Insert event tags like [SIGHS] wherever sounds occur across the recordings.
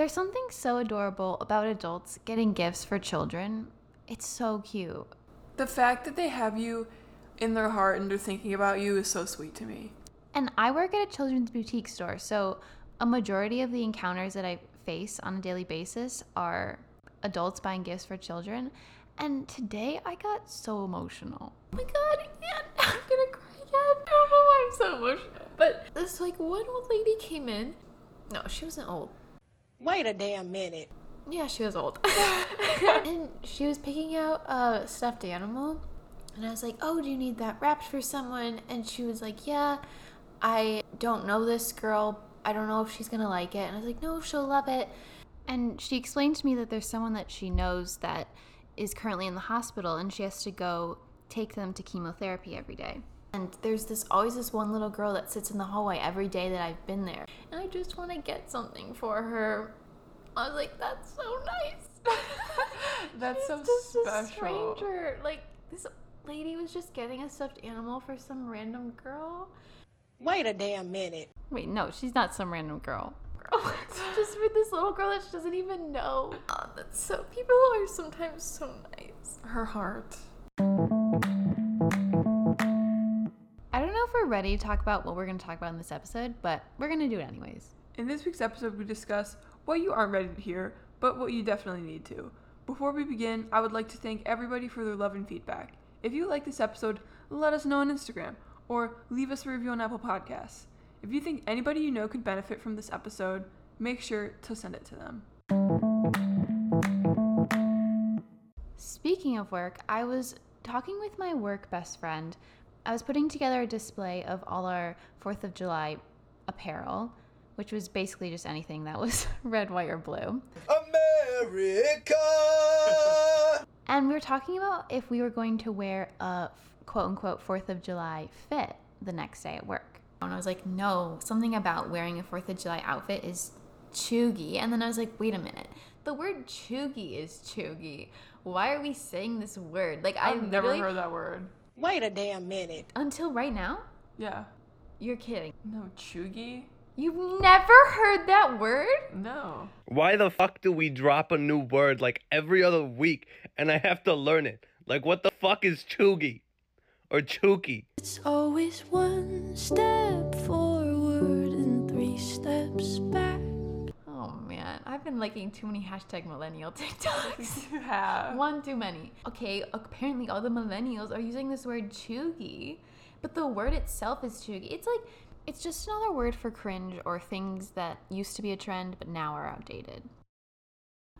There's something so adorable about adults getting gifts for children. It's so cute. The fact that they have you in their heart and they're thinking about you is so sweet to me. And I work at a children's boutique store, so a majority of the encounters that I face on a daily basis are adults buying gifts for children. And today I got so emotional. Oh my god, again. [LAUGHS] I'm gonna cry again. I don't know why I'm so emotional. But this like one old lady came in. No, she wasn't old. Wait a damn minute. Yeah, she was old. [LAUGHS] and she was picking out a stuffed animal. And I was like, Oh, do you need that wrapped for someone? And she was like, Yeah, I don't know this girl. I don't know if she's going to like it. And I was like, No, she'll love it. And she explained to me that there's someone that she knows that is currently in the hospital and she has to go take them to chemotherapy every day. And there's this always this one little girl that sits in the hallway every day that I've been there. And I just want to get something for her. I was like, that's so nice. [LAUGHS] That's so just a special. stranger. Like this lady was just getting a stuffed animal for some random girl. Wait a damn minute. Wait, no, she's not some random girl. Girl, [LAUGHS] just for this little girl that she doesn't even know. Oh, that's so. People are sometimes so nice. Her heart. Ready to talk about what we're going to talk about in this episode, but we're going to do it anyways. In this week's episode, we discuss what you aren't ready to hear, but what you definitely need to. Before we begin, I would like to thank everybody for their love and feedback. If you like this episode, let us know on Instagram or leave us a review on Apple Podcasts. If you think anybody you know could benefit from this episode, make sure to send it to them. Speaking of work, I was talking with my work best friend. I was putting together a display of all our 4th of July apparel, which was basically just anything that was [LAUGHS] red, white, or blue. America. [LAUGHS] And we were talking about if we were going to wear a quote unquote 4th of July fit the next day at work. And I was like, no, something about wearing a 4th of July outfit is cheugy. And then I was like, wait a minute. The word cheugy is cheugy. Why are we saying this word? Like, I I've never heard that word. Wait a damn minute. Until right now? Yeah. You're kidding. No, cheugy? You've never heard that word? No. Why the fuck do we drop a new word like every other week and I have to learn it? Like what the fuck is cheugy or chuki? It's always one step forward and three steps back. Oh man, I've been liking too many hashtag millennial [LAUGHS] TikToks. You have. One too many. Okay, apparently all the millennials are using this word cheugy, but the word itself is cheugy. It's like, it's just another word for cringe or things that used to be a trend but now are outdated.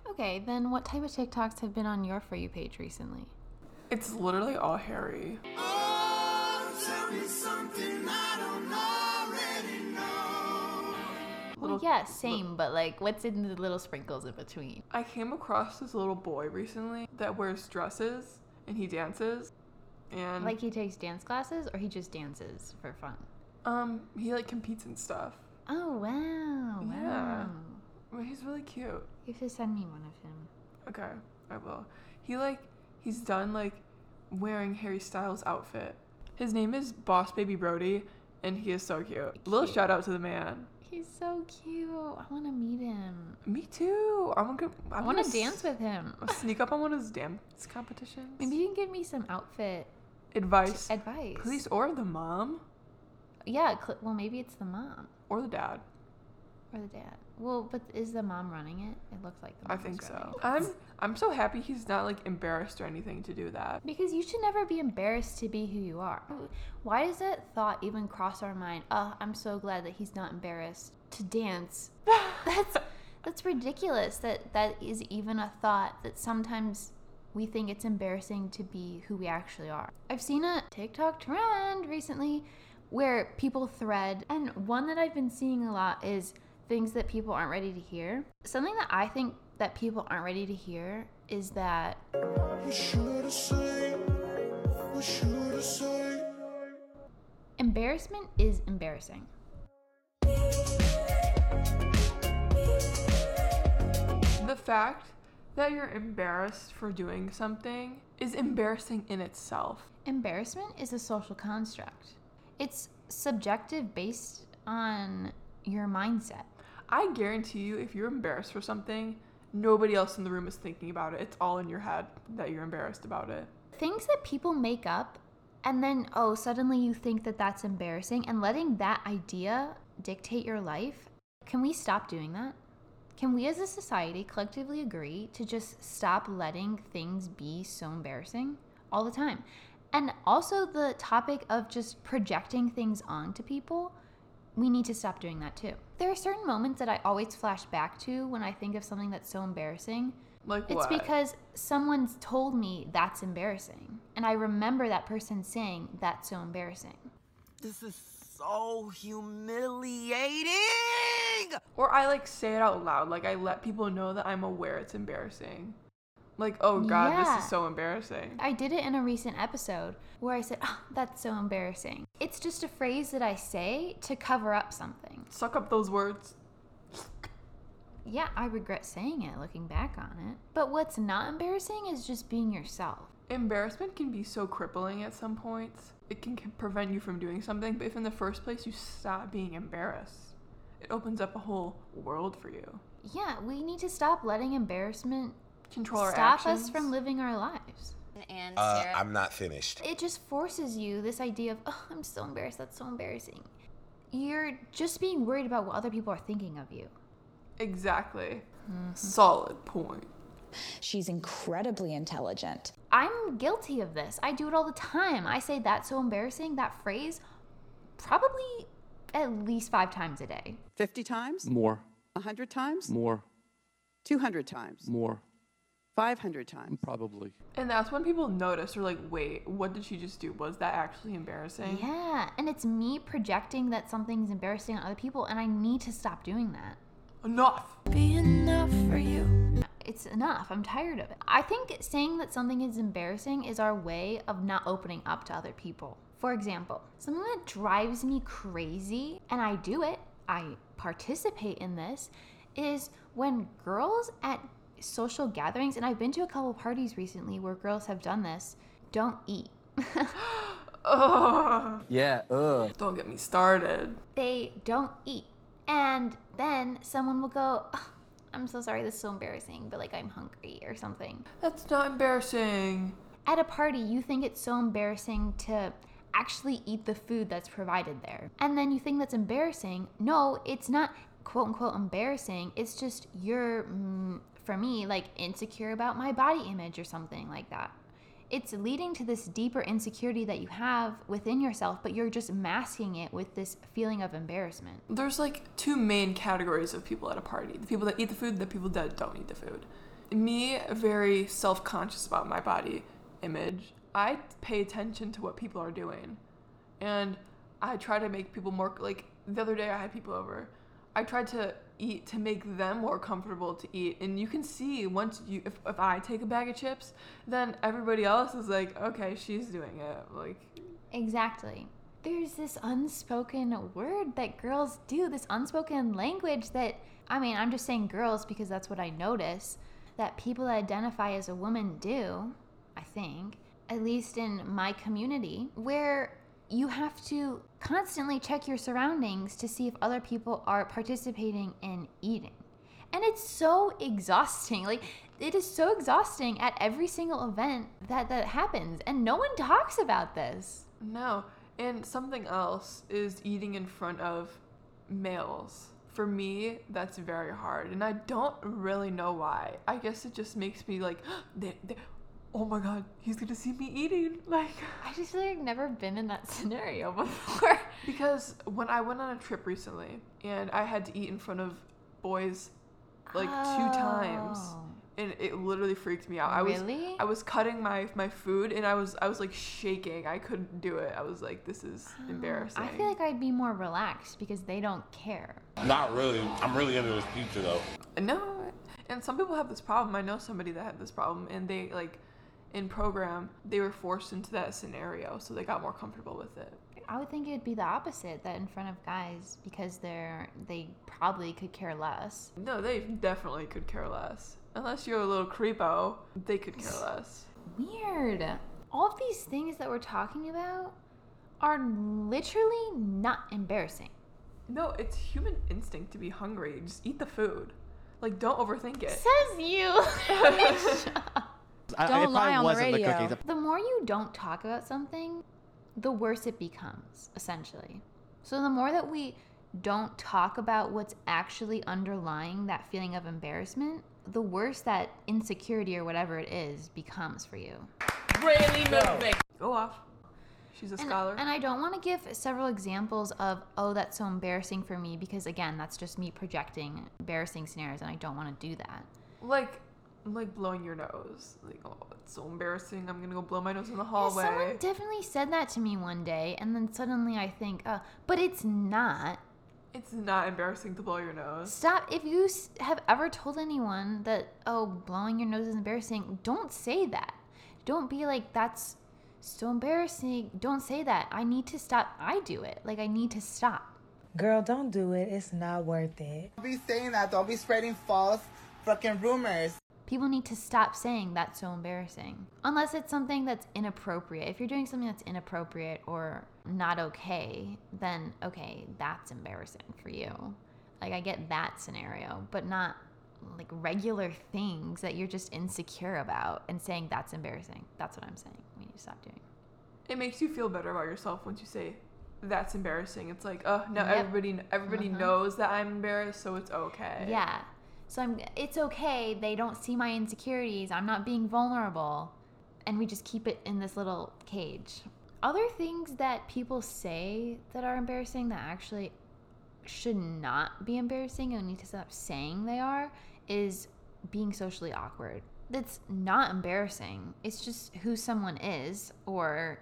Okay, then what type of TikToks have been on your For You page recently? It's literally all Harry. Well, Little- yeah, same, but like, what's in the little sprinkles in between? I came across this little boy recently that wears dresses and he dances. And Like he takes dance classes or he just dances for fun? um he like competes and stuff. Oh, wow. Wow. Yeah. Well, he's really cute. You have to send me one of him. Okay, I will. He like he's done like wearing Harry Styles outfit. His name is Boss Baby Brody and he is so cute. Little shout out to the man. He's so cute. I want to meet him. Me too. I'm gonna I want to dance with him. [LAUGHS] Sneak up on one of his dance competitions. Maybe you can give me some outfit advice. advice. Please, or the mom, Yeah, cl- well, maybe it's the mom or the dad. Or the dad. Well, but is the mom running it? It looks like the mom. I think so. I'm I'm so happy he's not like embarrassed or anything to do that. Because you should never be embarrassed to be who you are. Why does that thought even cross our mind? Oh, I'm so glad that he's not embarrassed to dance. [LAUGHS] That's that's ridiculous. That that is even a thought that sometimes we think it's embarrassing to be who we actually are. I've seen a TikTok trend recently where people thread, and one that I've been seeing a lot is things that people aren't ready to hear. Something that I think that people aren't ready to hear is that What should I say? What should I say? Embarrassment is embarrassing. The fact that you're embarrassed for doing something is embarrassing in itself. Embarrassment is a social construct. It's subjective based on your mindset. I guarantee you, if you're embarrassed for something, nobody else in the room is thinking about it. It's all in your head that you're embarrassed about it. Things that people make up, and then, oh, suddenly you think that that's embarrassing, and letting that idea dictate your life. Can we stop doing that? Can we as a society collectively agree to just stop letting things be so embarrassing all the time? And also the topic of just projecting things onto people, we need to stop doing that too. There are certain moments that I always flash back to when I think of something that's so embarrassing. Like It's what? because someone's told me that's embarrassing. And I remember that person saying that's so embarrassing. This is so humiliating. Or I like say it out loud. Like I let people know that I'm aware it's embarrassing. Like, oh god, Yeah. this is so embarrassing. I did it in a recent episode where I said, oh, that's so embarrassing. It's just a phrase that I say to cover up something. Suck up those words. Yeah, I regret saying it looking back on it. But what's not embarrassing is just being yourself. Embarrassment can be so crippling at some points. It can c- prevent you from doing something, but if in the first place you stop being embarrassed, it opens up a whole world for you. Yeah, we need to stop letting embarrassment Control our stop actions. us from living our lives. And Uh, Sarah, I'm not finished. It just forces you this idea of, oh, I'm so embarrassed. That's so embarrassing. You're just being worried about what other people are thinking of you. Exactly. Mm-hmm. Solid point. She's incredibly intelligent. I'm guilty of this. I do it all the time. I say that's so embarrassing, that phrase, probably at least five times a day. 50 times? More. 100 times? More. 200 times? More. 500 times? Probably. And that's when people notice or like, wait, what did she just do? Was that actually embarrassing? Yeah, and it's me projecting that something's embarrassing on other people, and I need to stop doing that. Enough. Be enough for you. It's enough. I'm tired of it. I think saying that something is embarrassing is our way of not opening up to other people. For example, something that drives me crazy, and I do it, I participate in this, is when girls at social gatherings, and I've been to a couple parties recently where girls have done this, don't eat. Ugh. [LAUGHS] Yeah, ugh. Don't get me started. they don't eat. And then someone will go, "Ugh, I'm so sorry, this is so embarrassing, but like I'm hungry or something. That's not embarrassing. At a party, you think it's so embarrassing to actually eat the food that's provided there. And then you think that's embarrassing. No, it's not quote unquote embarrassing. It's just you're, mm, for me, like insecure about my body image or something like that. It's leading to this deeper insecurity that you have within yourself, but you're just masking it with this feeling of embarrassment. There's like two main categories of people at a party the people that eat the food, the people that don't eat the food. Me, very self conscious about my body image, I pay attention to what people are doing. And I try to make people more, like, the other day I had people over. I tried to eat to make them more comfortable to eat. And you can see once you, if, if I take a bag of chips, then everybody else is like, okay, she's doing it. Like, Exactly. There's this unspoken word that girls do, this unspoken language that, I mean, I'm just saying girls because that's what I notice, that people that identify as a woman do, I think, at least in my community, where you have to constantly check your surroundings to see if other people are participating in eating. And it's so exhausting. Like, it is so exhausting at every single event that that happens. And no one talks about this. No. And something else is eating in front of males. For me, that's very hard. And I don't really know why. I guess it just makes me like, [GASPS] they, they, oh my god, he's gonna see me eating. Like, [LAUGHS] I just feel like I've never been in that scenario [LAUGHS] before. because when I went on a trip recently and I had to eat in front of boys like two times. Oh. And it literally freaked me out. I was Really? I was cutting my my food and I was I was like shaking. I couldn't do it. I was like, this is oh, embarrassing. I feel like I'd be more relaxed because they don't care. Not really. I'm really into this pizza though. No, and some people have this problem. I know somebody that had this problem, and they like in program they were forced into that scenario, so they got more comfortable with it. I would think it'd be the opposite that in front of guys because they're they probably could care less. No, they definitely could care less. Unless you're a little creepo, they could care less. Weird. All of these things that we're talking about are literally not embarrassing. No, it's human instinct to be hungry. Just eat the food. Like, don't overthink it. Says you. [LAUGHS] I, Don't it lie on the wasn't radio. cookies. the more you don't talk about something, the worse it becomes, essentially. So the more that we don't talk about what's actually underlying that feeling of embarrassment, the worse that insecurity or whatever it is becomes for you. Really moving. Go off. She's a And, scholar. and I don't want to give several examples of, oh, that's so embarrassing for me, because again, that's just me projecting embarrassing scenarios, and I don't want to do that. like, like blowing your nose. Like, oh, it's so embarrassing. I'm gonna go blow my nose in the hallway. Yeah, someone definitely said that to me one day, and then suddenly I think, uh, but it's not. it's not embarrassing to blow your nose. Stop. If you have ever told anyone that, oh, blowing your nose is embarrassing, don't say that. Don't be like, that's so embarrassing. Don't say that. I need to stop. I do it. Like, I need to stop. Girl, don't do it. It's not worth it. Don't be saying that. Don't be spreading false fucking rumors. People need to stop saying that's so embarrassing. Unless it's something that's inappropriate. If you're doing something that's inappropriate or not okay, then okay, that's embarrassing for you. Like, I get that scenario, but not like regular things that you're just insecure about and saying that's embarrassing. That's what I'm saying. We need to stop doing. It makes you feel better about yourself once you say that's embarrassing. It's like, oh, now Yep. everybody everybody Mhm. knows that I'm embarrassed, so it's okay. Yeah. So I'm it's okay. They don't see my insecurities. I'm not being vulnerable. And we just keep it in this little cage. Other things that people say that are embarrassing that actually should not be embarrassing and we need to stop saying they are is being socially awkward. That's not embarrassing. It's just who someone is or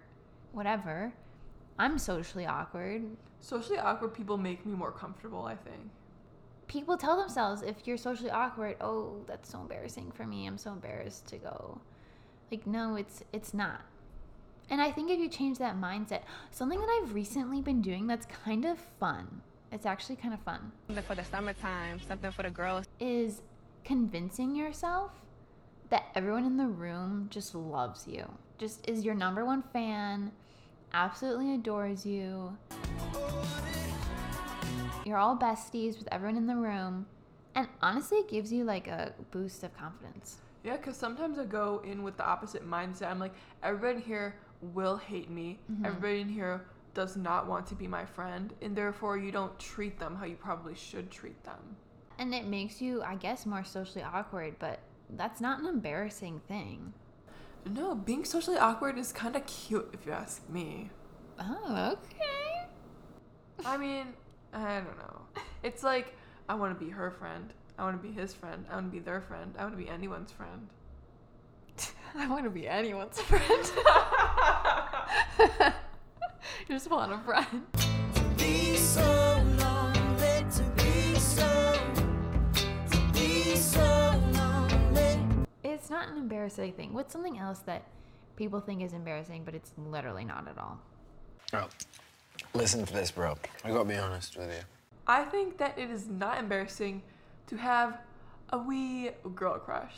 whatever. I'm socially awkward. Socially awkward people make me more comfortable, I think. People tell themselves if you're socially awkward, oh, that's so embarrassing for me. I'm so embarrassed to go. Like no, it's it's not. And I think if you change that mindset, something that I've recently been doing that's kind of fun. It's actually kind of fun. Something for the summertime, something for the girls. Is convincing yourself that everyone in the room just loves you. Just is your number one fan, absolutely adores you. You're all besties with everyone in the room. And honestly, it gives you like a boost of confidence. Yeah, because sometimes I go in with the opposite mindset. I'm like, everybody here will hate me. Mhm. Everybody in here does not want to be my friend, and therefore you don't treat them how you probably should treat them. And it makes you, I guess, more socially awkward, but that's not an embarrassing thing. No, being socially awkward is kind of cute if you ask me. Oh, okay. I mean, I don't know. It's like I want to be her friend. I want to be his friend. I want to be their friend. I want to be anyone's friend. [LAUGHS] I want to be anyone's friend. [LAUGHS] You just want a friend. Be so lonely to be so, to be so lonely. It's not an embarrassing thing. What's something else that people think is embarrassing, but it's literally not at all? Bro, listen to this, bro. I gotta be honest with you. I think that it is not embarrassing to have a wee girl crush.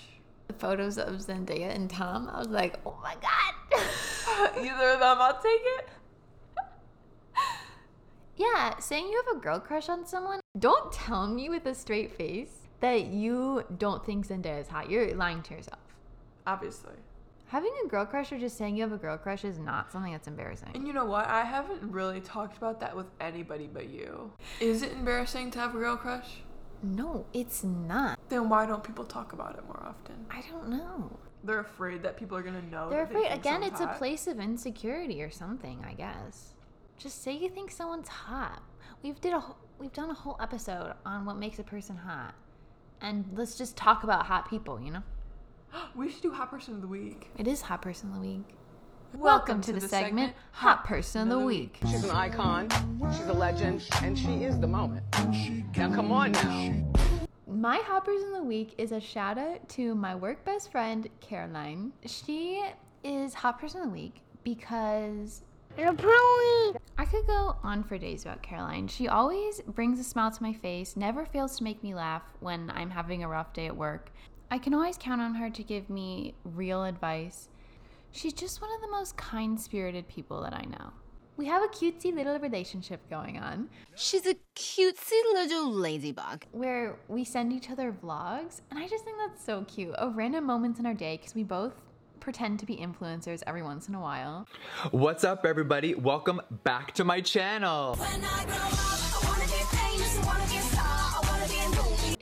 The photos of Zendaya and Tom, I was like, oh my god. [LAUGHS] Either of them, I'll take it. yeah, saying you have a girl crush on someone, don't tell me with a straight face that you don't think Zendaya is hot. You're lying to yourself. Obviously. Having a girl crush or just saying you have a girl crush is not something that's embarrassing. And you know what? I haven't really talked about that with anybody but you. Is it embarrassing to have a girl crush? No, it's not. Then why don't people talk about it more often? I don't know. They're afraid that people are gonna know. They're they afraid. think Again, it's a place of insecurity or something, I guess. Just say you think someone's hot. We've did a we've done a whole episode on what makes a person hot, and let's just talk about hot people. You know, [GASPS] We should do hot person of the week. it is hot person of the week. Welcome Welcome, to to, the, the segment, segment, Hot Person of the Week. She's an icon, she's a legend, and she is the moment. Now, come on now. My hot person of the week is a shout out to my work best friend Caroline. She is hot person of the week because I could go on for days about Caroline. She always brings a smile to my face, never fails to make me laugh when I'm having a rough day at work. I can always count on her to give me real advice. She's just one of the most kind spirited people that I know. We have a cutesy little relationship going on. She's a cutesy little ladybug. Where we send each other vlogs, and I just think that's so cute. Of random moments in our day, because we both pretend to be influencers every once in a while. What's up, everybody? Welcome back to my channel.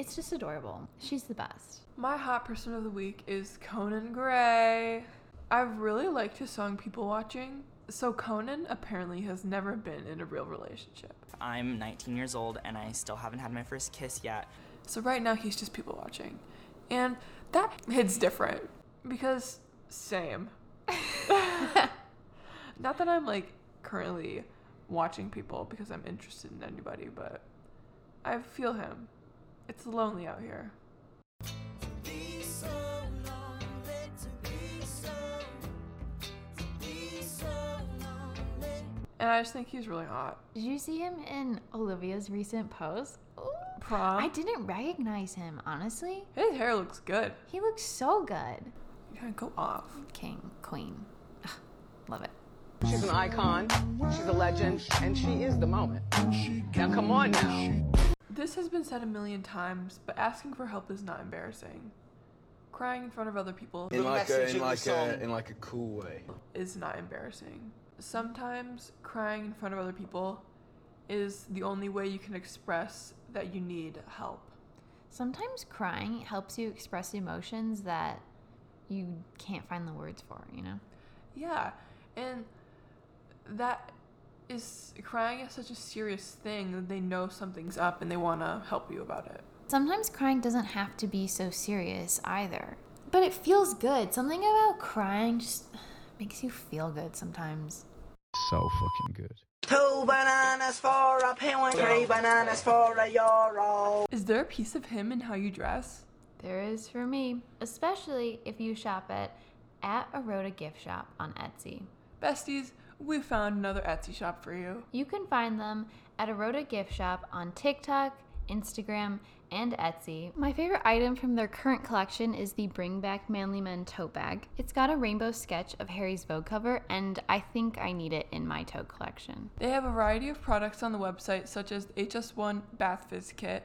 It's just adorable. She's the best. My hot person of the week is Conan Gray. I've really liked his song People Watching. So Conan apparently has never been in a real relationship. I'm 19 years old and I still haven't had my first kiss yet. So right now he's just people watching. And that hits different because same. [LAUGHS] Not that I'm like currently watching people because I'm interested in anybody, but I feel him. It's lonely out here. And I just think he's really hot. Did you see him in Olivia's recent post? Ooh, Prom. I didn't recognize him, honestly. His hair looks good. He looks so good. You gotta go off. King, queen. Ugh, love it. She's an icon, she's a legend, and she is the moment. Now come on now. This has been said a million times, but asking for help is not embarrassing. Crying in front of other people In like a in like a in like a cool way. is not embarrassing. Sometimes crying in front of other people is the only way you can express that you need help. Sometimes crying helps you express emotions that you can't find the words for, you know? Yeah, and that is crying is such a serious thing that they know something's up and they want to help you about it. Sometimes crying doesn't have to be so serious either. But it feels good. Something about crying just [SIGHS] makes you feel good sometimes. So fucking good. Two bananas for a penguin, three bananas for a euro. Is there a piece of him in how you dress? There is for me, especially if you shop at at Aroda Gift Shop on Etsy. Besties, we found another Etsy shop for you. You can find them at Aroda Gift Shop on TikTok, Instagram, and Etsy. My favorite item from their current collection is the Bring Back Manly Men tote bag. It's got a rainbow sketch of Harry's Vogue cover, and I think I need it in my tote collection. They have a variety of products on the website, such as the HS1 Bath Fizz Kit,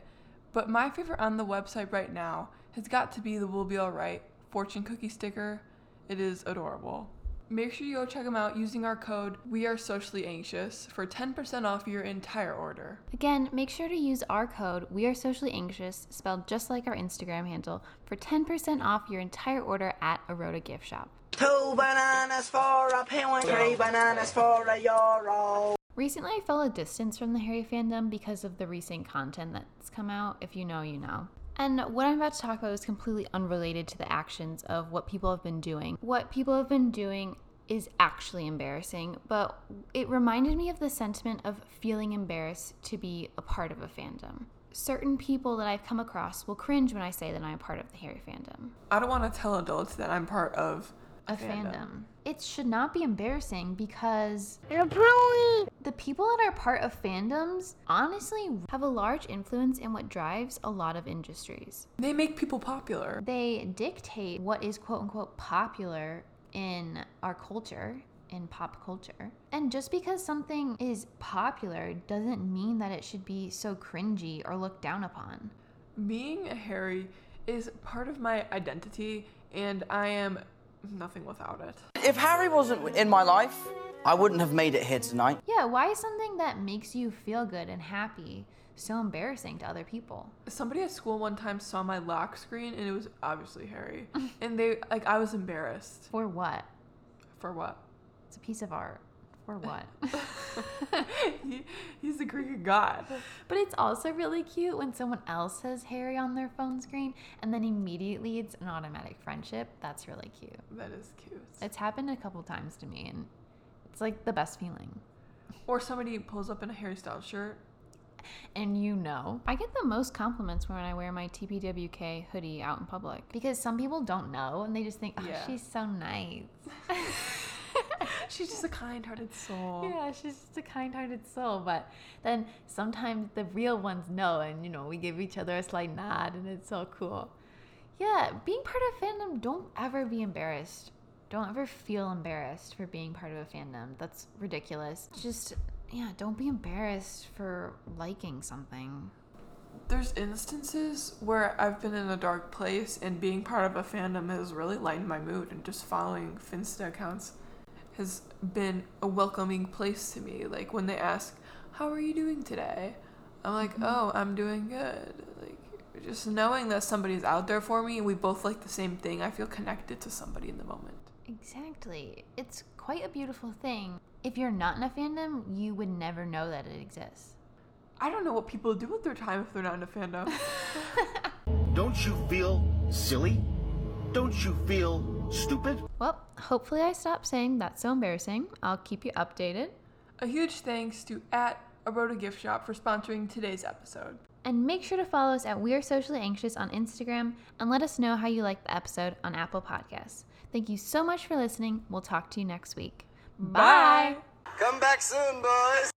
but my favorite on the website right now has got to be the Will Be Alright fortune cookie sticker. It is adorable. Make sure you go check them out using our code We Are Socially Anxious for 10% off your entire order. Again, make sure to use our code We Are Socially Anxious, spelled just like our Instagram handle, for 10% off your entire order at Aroda Gift Shop. Two bananas for a penguin, three bananas for a euro. Recently, I fell a distance from the Harry fandom because of the recent content that's come out. If you know, you know. And what I'm about to talk about is completely unrelated to the actions of what people have been doing. What people have been doing is actually embarrassing, but it reminded me of the sentiment of feeling embarrassed to be a part of a fandom. Certain people that I've come across will cringe when I say that I'm a part of the Harry fandom. I don't want to tell adults that I'm part of A fandom. It should not be embarrassing because You're probably the people that are part of fandoms honestly have a large influence in what drives a lot of industries. They make people popular. They dictate what is quote unquote popular in our culture, in pop culture. And just because something is popular doesn't mean that it should be so cringy or looked down upon. Being a Harry is part of my identity, and I am nothing without it. If Harry wasn't in my life, I wouldn't have made it here tonight. Yeah, why is something that makes you feel good and happy so embarrassing to other people? Somebody at school one time saw my lock screen, and it was obviously Harry. [LAUGHS] and they, like, I was embarrassed. For what? For what? It's a piece of art. For what? [LAUGHS] he, he's the Greek god. But it's also really cute when someone else says Harry on their phone screen and then immediately it's an automatic friendship. That's really cute. That is cute. It's happened a couple times to me and it's like the best feeling. Or somebody pulls up in a Harry Styles shirt. And you know, I get the most compliments when I wear my TPWK hoodie out in public because some people don't know and they just think, oh, Yeah. she's so nice. [LAUGHS] She's just a kind-hearted soul. Yeah, she's just a kind-hearted soul. But then sometimes the real ones know, and you know, we give each other a slight nod, and it's so cool. Yeah, being part of fandom, don't ever be embarrassed Don't ever feel embarrassed for being part of a fandom. That's ridiculous. Just, yeah, don't be embarrassed for liking something. There's instances where I've been in a dark place and being part of a fandom has really lightened my mood and just following Finsta accounts has been a welcoming place to me. Like when they ask, How are you doing today? I'm like, mm-hmm. Oh, I'm doing good. Like just knowing that somebody's out there for me and we both like the same thing, I feel connected to somebody in the moment. Exactly. It's quite a beautiful thing. If you're not in a fandom, you would never know that it exists. I don't know what people do with their time if they're not in a fandom. [LAUGHS] Don't you feel silly? Don't you feel stupid? Well, hopefully I stop saying that's so embarrassing. I'll keep you updated. A huge thanks to at Aroda Gift Shop for sponsoring today's episode. And make sure to follow us at We Are Socially Anxious on Instagram and let us know how you liked the episode on Apple Podcasts. Thank you so much for listening. We'll talk to you next week. Bye. Come back soon, boys.